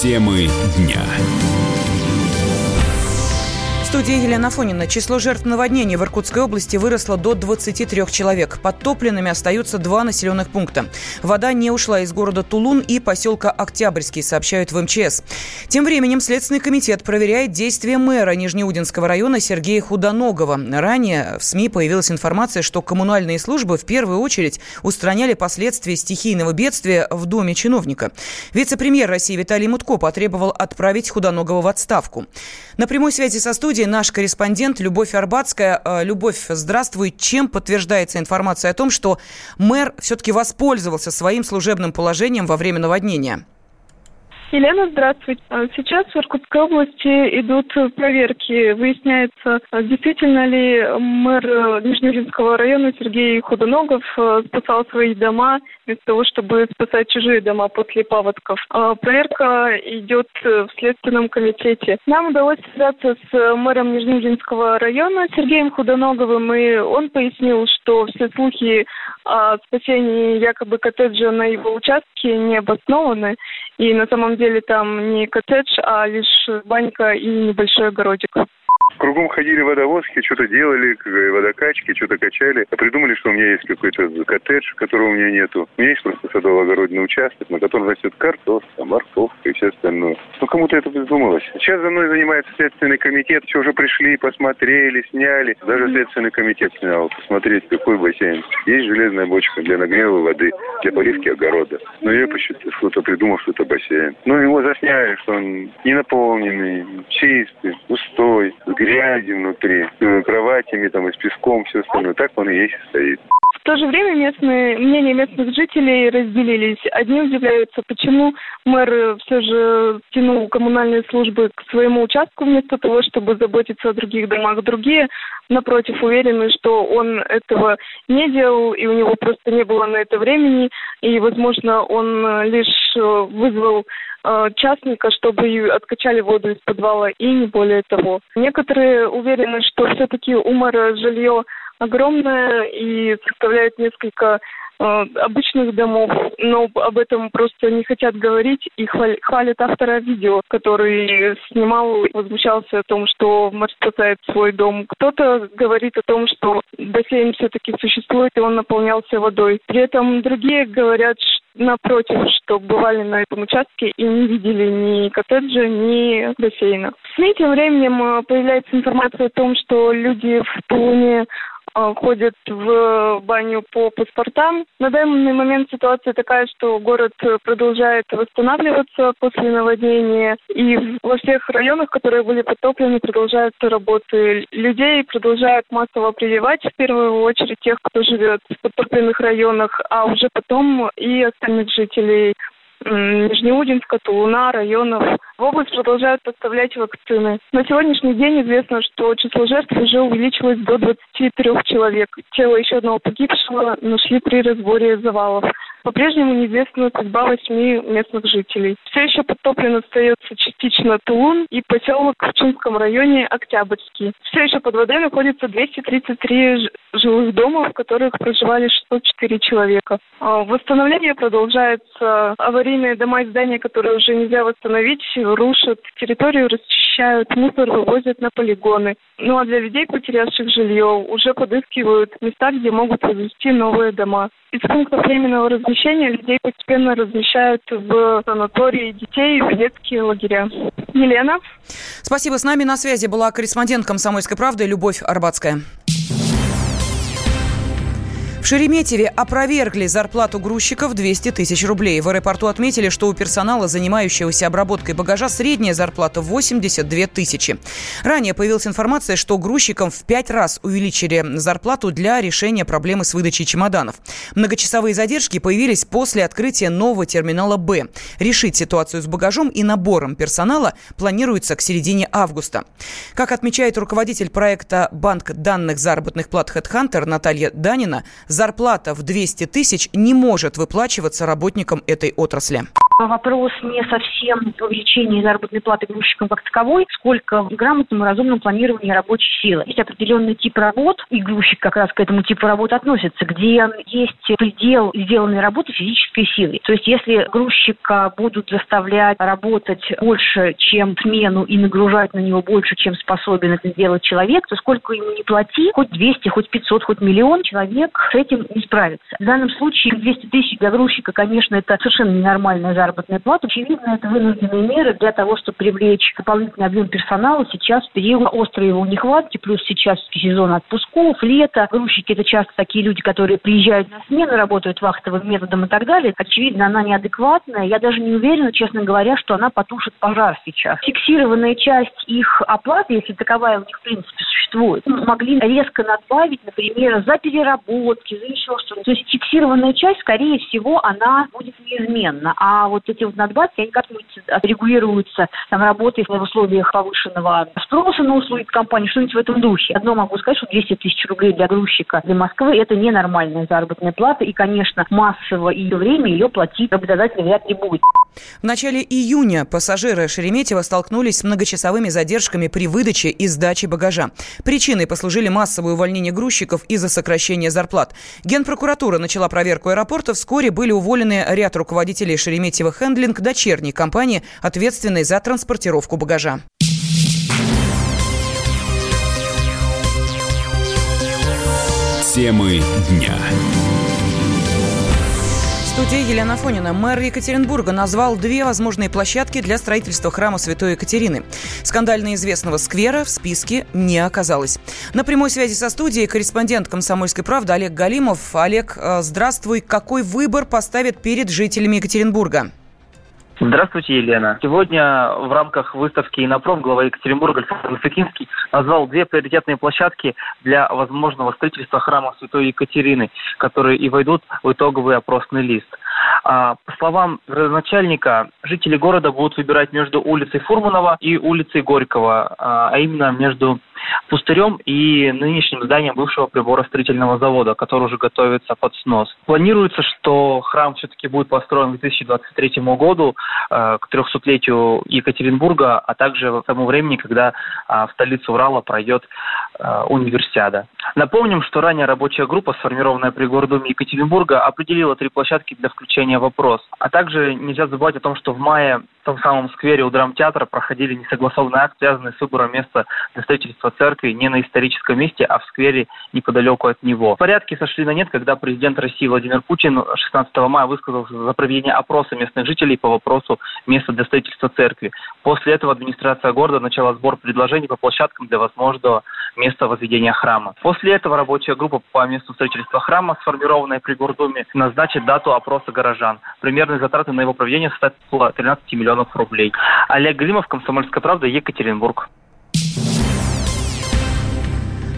Темы дня студии Елена Фонина. Число жертв наводнений в Иркутской области выросло до 23 человек. Подтопленными остаются два населенных пункта. Вода не ушла из города Тулун и поселка Октябрьский, сообщают в МЧС. Тем временем Следственный комитет проверяет действия мэра Нижнеудинского района Сергея Худоногова. Ранее в СМИ появилась информация, что коммунальные службы в первую очередь устраняли последствия стихийного бедствия в доме чиновника. Вице-премьер России Виталий Мутко потребовал отправить Худоногова в отставку. На прямой связи со студией студии наш корреспондент Любовь Арбатская. Э, Любовь, здравствуй. Чем подтверждается информация о том, что мэр все-таки воспользовался своим служебным положением во время наводнения? Елена, здравствуйте. А сейчас в Иркутской области идут проверки. Выясняется, а действительно ли мэр э, Нижнеудинского района Сергей Худоногов э, спасал свои дома вместо того, чтобы спасать чужие дома после паводков. А проверка идет в Следственном комитете. Нам удалось связаться с мэром Нижнеудинского района Сергеем Худоноговым, и он пояснил, что все слухи о спасении якобы коттеджа на его участке не обоснованы. И на самом деле там не коттедж, а лишь банька и небольшой огородик. Кругом ходили водовозки, что-то делали, водокачки, что-то качали. А придумали, что у меня есть какой-то коттедж, которого у меня нету. У меня есть просто садово-огородный участок, на котором растет картошка, морковка и все остальное. Ну, кому-то это придумалось. Сейчас за мной занимается Следственный комитет. Все уже пришли, посмотрели, сняли. Даже Следственный комитет снял. Посмотреть, какой бассейн. Есть железная бочка для нагрева воды, для поливки огорода. Но я посчитал, что-то придумал, что это бассейн. Ну, его засняли, что он не наполненный, чистый, пустой, грязи внутри, э, кроватями там и с песком, все остальное. Так он и есть стоит. В то же время местные, мнения местных жителей разделились. Одни удивляются, почему мэр все же тянул коммунальные службы к своему участку вместо того, чтобы заботиться о других домах. Другие, напротив, уверены, что он этого не делал, и у него просто не было на это времени, и, возможно, он лишь вызвал Э, частника, чтобы откачали воду из подвала, и не более того. Некоторые уверены, что все-таки у мэра жилье огромное и составляет несколько э, обычных домов, но об этом просто не хотят говорить и хвалят автора видео, который снимал и возмущался о том, что мэр спасает свой дом. Кто-то говорит о том, что бассейн все-таки существует и он наполнялся водой. При этом другие говорят, напротив, что бывали на этом участке и не видели ни коттеджа, ни бассейна. СМИ тем временем э, появляется информация о том, что люди в Тулуне Э, ходят в баню по паспортам. На данный момент ситуация такая, что город продолжает восстанавливаться после наводнения, и во всех районах, которые были подтоплены, продолжаются работы. Людей продолжают массово прививать, в первую очередь тех, кто живет в подтопленных районах, а уже потом и остальных жителей. Нижнеудинска, Тулуна, районов. В область продолжают поставлять вакцины. На сегодняшний день известно, что число жертв уже увеличилось до 23 человек. Тело еще одного погибшего нашли при разборе завалов. По-прежнему неизвестна судьба восьми местных жителей. Все еще подтоплен остается частично Тулун и поселок в Чунском районе Октябрьский. Все еще под водой находится 233 жилых дома, в которых проживали 604 человека. А, восстановление продолжается. Аварийные дома и здания, которые уже нельзя восстановить, рушат. Территорию расчищают, мусор вывозят на полигоны. Ну а для людей, потерявших жилье, уже подыскивают места, где могут возвести новые дома. Из пунктов временного размещения людей постепенно размещают в санатории детей в детские лагеря. Елена. Спасибо. С нами на связи была корреспондент «Комсомольской правды» Любовь Арбатская. Шереметьеве опровергли зарплату грузчиков 200 тысяч рублей. В аэропорту отметили, что у персонала, занимающегося обработкой багажа, средняя зарплата 82 тысячи. Ранее появилась информация, что грузчикам в пять раз увеличили зарплату для решения проблемы с выдачей чемоданов. Многочасовые задержки появились после открытия нового терминала «Б». Решить ситуацию с багажом и набором персонала планируется к середине августа. Как отмечает руководитель проекта «Банк данных заработных плат HeadHunter» Наталья Данина, зарплата в 200 тысяч не может выплачиваться работникам этой отрасли. Вопрос не совсем увеличения заработной платы грузчикам как таковой, сколько в грамотном и разумном планировании рабочей силы. Есть определенный тип работ, и грузчик как раз к этому типу работы относится, где есть предел сделанной работы физической силой. То есть если грузчика будут заставлять работать больше, чем смену и нагружать на него больше, чем способен это сделать человек, то сколько ему не плати, хоть 200, хоть 500, хоть миллион, человек с этим не справится. В данном случае 200 тысяч для грузчика, конечно, это совершенно ненормальная заработная плата. Очевидно, это вынужденные меры для того, чтобы привлечь дополнительный объем персонала сейчас в период острой его нехватки, плюс сейчас сезон отпусков, лето. Грузчики – это часто такие люди, которые приезжают на смену, работают вахтовым методом и так далее. Очевидно, она неадекватная. Я даже не уверена, честно говоря, что она потушит пожар сейчас. Фиксированная часть их оплаты, если таковая у них в принципе существует, могли резко надбавить, например, за переработки, за еще что-то. То есть фиксированная часть, скорее всего, она будет неизменна. А вот эти вот надбавки, они как-нибудь регулируются там, работой в условиях повышенного спроса на услуги компании, что-нибудь в этом духе. Одно могу сказать, что 200 тысяч рублей для грузчика для Москвы – это ненормальная заработная плата, и, конечно, массово и время ее платить работодатель вряд ли будет. В начале июня пассажиры Шереметьево столкнулись с многочасовыми задержками при выдаче и сдаче багажа. Причиной послужили массовые увольнения грузчиков из-за сокращения зарплат. Генпрокуратура начала проверку аэропорта. Вскоре были уволены ряд руководителей Шереметьево Хендлинг, дочерней компании, ответственной за транспортировку багажа. Темы дня студии Елена Фонина. Мэр Екатеринбурга назвал две возможные площадки для строительства храма Святой Екатерины. Скандально известного сквера в списке не оказалось. На прямой связи со студией корреспондент «Комсомольской правды» Олег Галимов. Олег, э, здравствуй. Какой выбор поставит перед жителями Екатеринбурга? Здравствуйте, Елена. Сегодня в рамках выставки «Инопром» глава Екатеринбурга Александр Высокинский назвал две приоритетные площадки для возможного строительства храма Святой Екатерины, которые и войдут в итоговый опросный лист. А, по словам начальника, жители города будут выбирать между улицей Фурманова и улицей Горького, а, а именно между пустырем и нынешним зданием бывшего приборостроительного завода, который уже готовится под снос. Планируется, что храм все-таки будет построен к 2023 году, э, к 300-летию Екатеринбурга, а также к тому времени, когда э, в столице Урала пройдет э, универсиада. Напомним, что ранее рабочая группа, сформированная при Гордуме Екатеринбурга, определила три площадки для включения в. А также нельзя забывать о том, что в мае в том самом сквере у драмтеатра проходили несогласованные акты, связанные с выбором места для строительства церкви не на историческом месте, а в сквере неподалеку от него. Порядки сошли на нет, когда президент России Владимир Путин 16 мая высказался за проведение опроса местных жителей по вопросу места для строительства церкви. После этого администрация города начала сбор предложений по площадкам для возможного места возведения храма. После этого рабочая группа по месту строительства храма, сформированная при Гордуме, назначит дату опроса горожан. Примерные затраты на его проведение составят около 13 миллионов рублей. Олег Глимов, Комсомольская правда, Екатеринбург.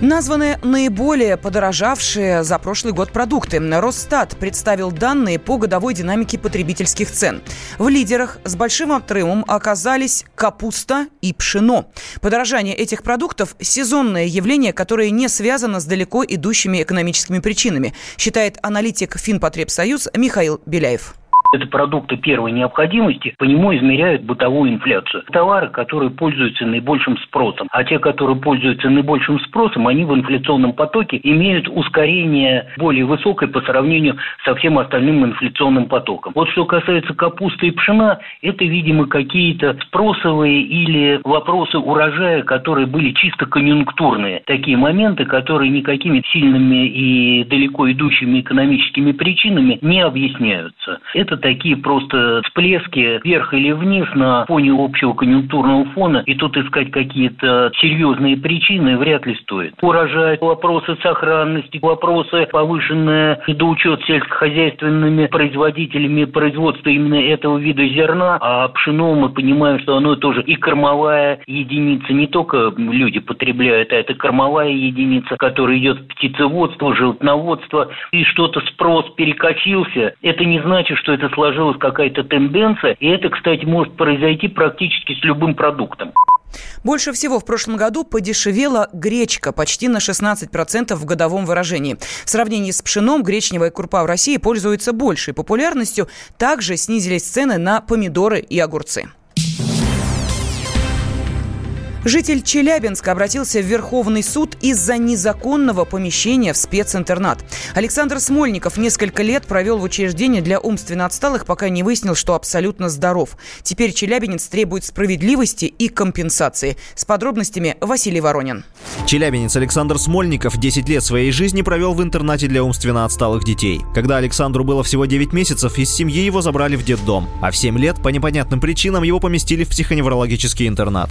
Названы наиболее подорожавшие за прошлый год продукты. Росстат представил данные по годовой динамике потребительских цен. В лидерах с большим отрывом оказались капуста и пшено. Подорожание этих продуктов – сезонное явление, которое не связано с далеко идущими экономическими причинами, считает аналитик Финпотребсоюз Михаил Беляев это продукты первой необходимости, по нему измеряют бытовую инфляцию. Товары, которые пользуются наибольшим спросом, а те, которые пользуются наибольшим спросом, они в инфляционном потоке имеют ускорение более высокое по сравнению со всем остальным инфляционным потоком. Вот что касается капусты и пшена, это, видимо, какие-то спросовые или вопросы урожая, которые были чисто конъюнктурные. Такие моменты, которые никакими сильными и далеко идущими экономическими причинами не объясняются. Это такие просто всплески вверх или вниз на фоне общего конъюнктурного фона, и тут искать какие-то серьезные причины вряд ли стоит. Урожай, вопросы сохранности, вопросы повышенная недоучет сельскохозяйственными производителями производства именно этого вида зерна, а пшено мы понимаем, что оно тоже и кормовая единица, не только люди потребляют, а это кормовая единица, которая идет в птицеводство, животноводство, и что-то спрос перекосился. Это не значит, что это сложилась какая-то тенденция, и это, кстати, может произойти практически с любым продуктом. Больше всего в прошлом году подешевела гречка почти на 16% в годовом выражении. В сравнении с пшеном гречневая крупа в России пользуется большей популярностью. Также снизились цены на помидоры и огурцы. Житель Челябинска обратился в Верховный суд из-за незаконного помещения в специнтернат. Александр Смольников несколько лет провел в учреждении для умственно отсталых, пока не выяснил, что абсолютно здоров. Теперь челябинец требует справедливости и компенсации. С подробностями Василий Воронин. Челябинец Александр Смольников 10 лет своей жизни провел в интернате для умственно отсталых детей. Когда Александру было всего 9 месяцев, из семьи его забрали в детдом, а в 7 лет по непонятным причинам его поместили в психоневрологический интернат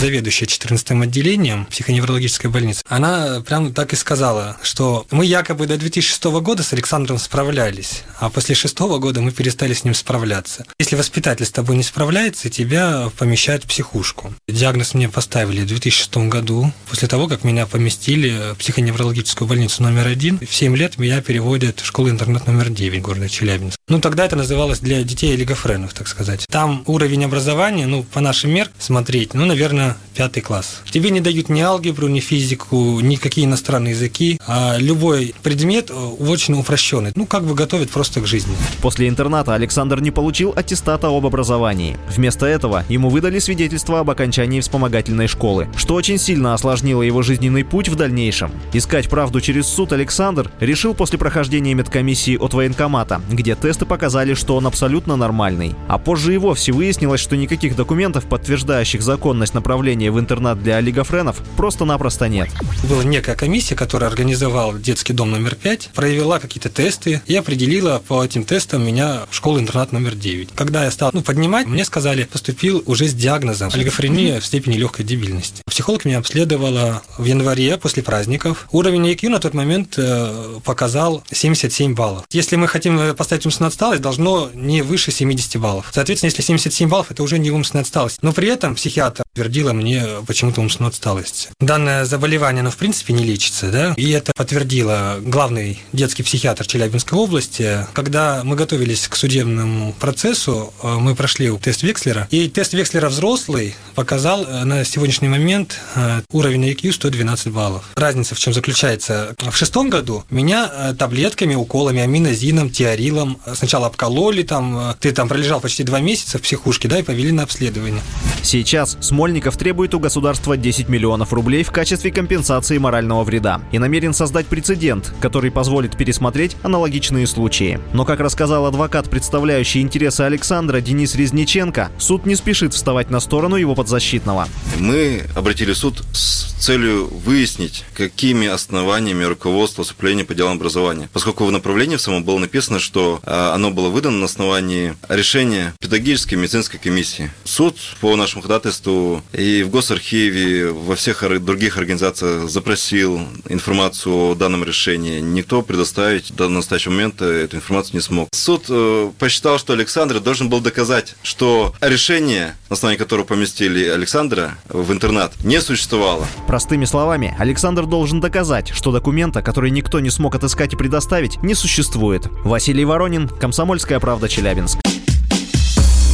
заведующая 14-м отделением психоневрологической больницы, она прям так и сказала, что мы якобы до 2006 года с Александром справлялись, а после шестого года мы перестали с ним справляться. Если воспитатель с тобой не справляется, тебя помещают в психушку. Диагноз мне поставили в 2006 году, после того, как меня поместили в психоневрологическую больницу номер один. В 7 лет меня переводят в школу-интернат номер 9 города Челябинск. Ну, тогда это называлось для детей олигофренов, так сказать. Там уровень образования, ну, по нашим меркам смотреть, ну, наверное, пятый класс. Тебе не дают ни алгебру, ни физику, никакие иностранные языки, а любой предмет очень упрощенный. Ну, как бы готовят просто к жизни. После интерната Александр не получил аттестата об образовании. Вместо этого ему выдали свидетельство об окончании вспомогательной школы, что очень сильно осложнило его жизненный путь в дальнейшем. Искать правду через суд Александр решил после прохождения медкомиссии от военкомата, где тесты показали, что он абсолютно нормальный. А позже и вовсе выяснилось, что никаких документов, подтверждающих законность направления в интернат для олигофренов, просто-напросто нет. Была некая комиссия, которая организовал детский дом номер 5, провела какие-то тесты и определила по этим тестам меня в школу-интернат номер 9. Когда я стал ну, поднимать, мне сказали, поступил уже с диагнозом олигофрения в степени легкой дебильности. Психолог меня обследовала в январе после праздников. Уровень IQ на тот момент э, показал 77 баллов. Если мы хотим поставить умственную отсталость, должно не выше 70 баллов. Соответственно, если 77 баллов, это уже не умственная отсталость. Но при этом психиатр твердила мне почему-то умственную отсталость. Данное заболевание, оно в принципе не лечится, да, и это подтвердила главный детский психиатр Челябинской области. Когда мы готовились к судебному процессу, э, мы прошли тест Векслера, и тест Векслера взрослый показал э, на сегодняшний момент э, уровень IQ 112 баллов. Разница в чем заключается? В шестом году меня таблетками, уколами, аминозином, теорилом сначала обкололи, там, ты там пролежал почти два месяца в психушке, да, и повели на обследование. Сейчас Смольников требует у государства 10 миллионов рублей в качестве компенсации морального вреда и намерен создать прецедент, который позволит пересмотреть аналогичные случаи. Но, как рассказал адвокат, представляющий интересы Александра Денис Резниченко, суд не спешит вставать на сторону его подзащитного. Мы обратили суд с целью выяснить, какими основаниями руководство выступления по делам образования. Поскольку в направлении в самом было написано, что а, оно было выдано на основании решения педагогической медицинской комиссии. Суд по нашему ходатайству и в Госархиве, во всех других организациях запросил информацию о данном решении. Никто предоставить до настоящего момента эту информацию не смог. Суд э, посчитал, что Александр должен был доказать, что решение, на основании которого поместили Александра в интернат, не существовало. Простыми словами, Александр должен доказать, что документа, который никто не смог отыскать и предоставить, не существует. Василий Воронин, Комсомольская правда, Челябинск.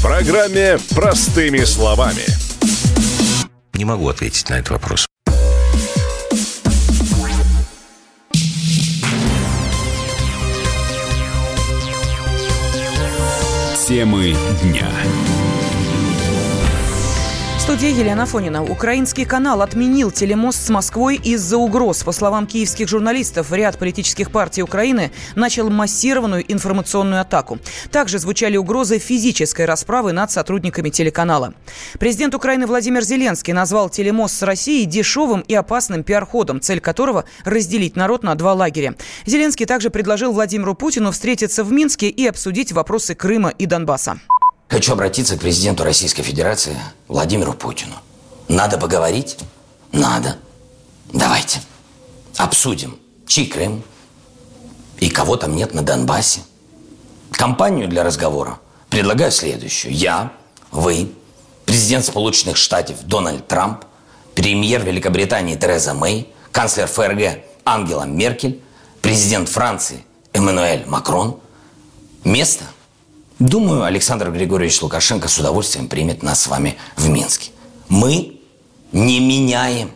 в программе «Простыми словами». Не могу ответить на этот вопрос. Темы дня студии Елена Фонина. Украинский канал отменил телемост с Москвой из-за угроз. По словам киевских журналистов, ряд политических партий Украины начал массированную информационную атаку. Также звучали угрозы физической расправы над сотрудниками телеканала. Президент Украины Владимир Зеленский назвал телемост с Россией дешевым и опасным пиар-ходом, цель которого – разделить народ на два лагеря. Зеленский также предложил Владимиру Путину встретиться в Минске и обсудить вопросы Крыма и Донбасса. Хочу обратиться к президенту Российской Федерации Владимиру Путину. Надо поговорить? Надо. Давайте. Обсудим, чей Крым и кого там нет на Донбассе. Компанию для разговора предлагаю следующую. Я, вы, президент Сполученных Штатов Дональд Трамп, премьер Великобритании Тереза Мэй, канцлер ФРГ Ангела Меркель, президент Франции Эммануэль Макрон. Место? Думаю, Александр Григорьевич Лукашенко с удовольствием примет нас с вами в Минске. Мы не меняем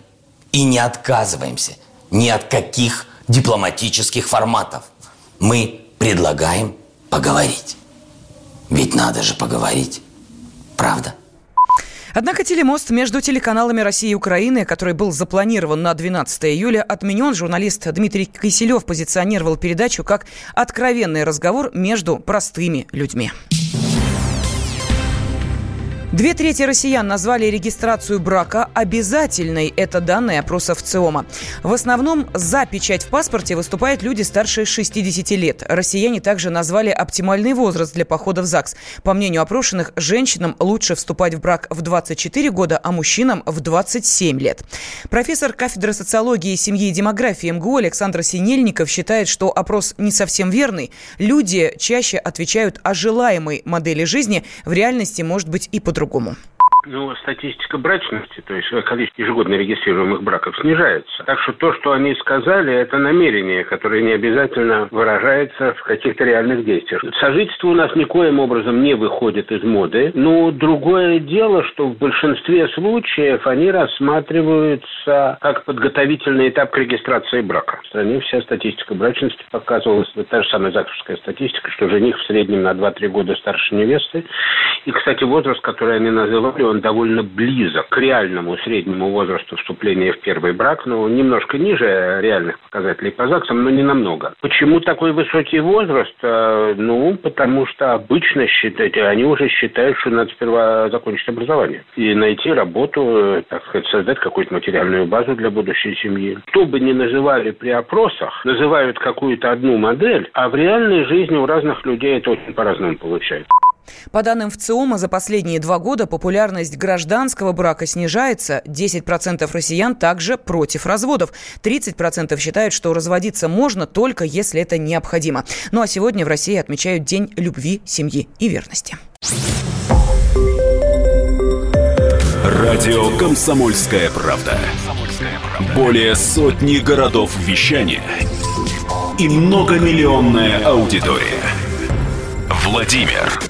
и не отказываемся ни от каких дипломатических форматов. Мы предлагаем поговорить. Ведь надо же поговорить. Правда? Однако телемост между телеканалами России и Украины, который был запланирован на 12 июля, отменен. Журналист Дмитрий Киселев позиционировал передачу как откровенный разговор между простыми людьми. Две трети россиян назвали регистрацию брака обязательной. Это данные опроса в ЦИОМа. В основном за печать в паспорте выступают люди старше 60 лет. Россияне также назвали оптимальный возраст для похода в ЗАГС. По мнению опрошенных, женщинам лучше вступать в брак в 24 года, а мужчинам в 27 лет. Профессор кафедры социологии, семьи и демографии МГУ Александр Синельников считает, что опрос не совсем верный. Люди чаще отвечают о желаемой модели жизни. В реальности может быть и по-другому по-другому? Ну, статистика брачности, то есть количество ежегодно регистрируемых браков снижается. Так что то, что они сказали, это намерение, которое не обязательно выражается в каких-то реальных действиях. Сожительство у нас никоим образом не выходит из моды. Но другое дело, что в большинстве случаев они рассматриваются как подготовительный этап к регистрации брака. В стране вся статистика брачности показывалась, та же самая ЗАГСовская статистика, что жених в среднем на 2-3 года старше невесты. И, кстати, возраст, который они называли, он довольно близок к реальному среднему возрасту вступления в первый брак, но немножко ниже реальных показателей по ЗАГСам, но не намного. Почему такой высокий возраст? Э, ну, потому что обычно считают, они уже считают, что надо сперва закончить образование и найти работу, э, так сказать, создать какую-то материальную базу для будущей семьи. Что бы ни называли при опросах, называют какую-то одну модель, а в реальной жизни у разных людей это очень по-разному получается. По данным ВЦИОМа, за последние два года популярность гражданского брака снижается. 10% россиян также против разводов. 30% считают, что разводиться можно только если это необходимо. Ну а сегодня в России отмечают День любви, семьи и верности. Радио «Комсомольская правда». Более сотни городов вещания и многомиллионная аудитория. Владимир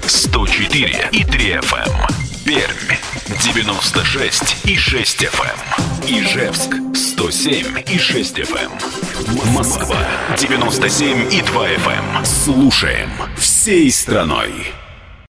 104 и 3 FM. Эм. Пермь 96 и 6 FM. Эм. Ижевск 107 и 6 FM. Эм. Москва 97 и 2 FM. Слушаем всей страной.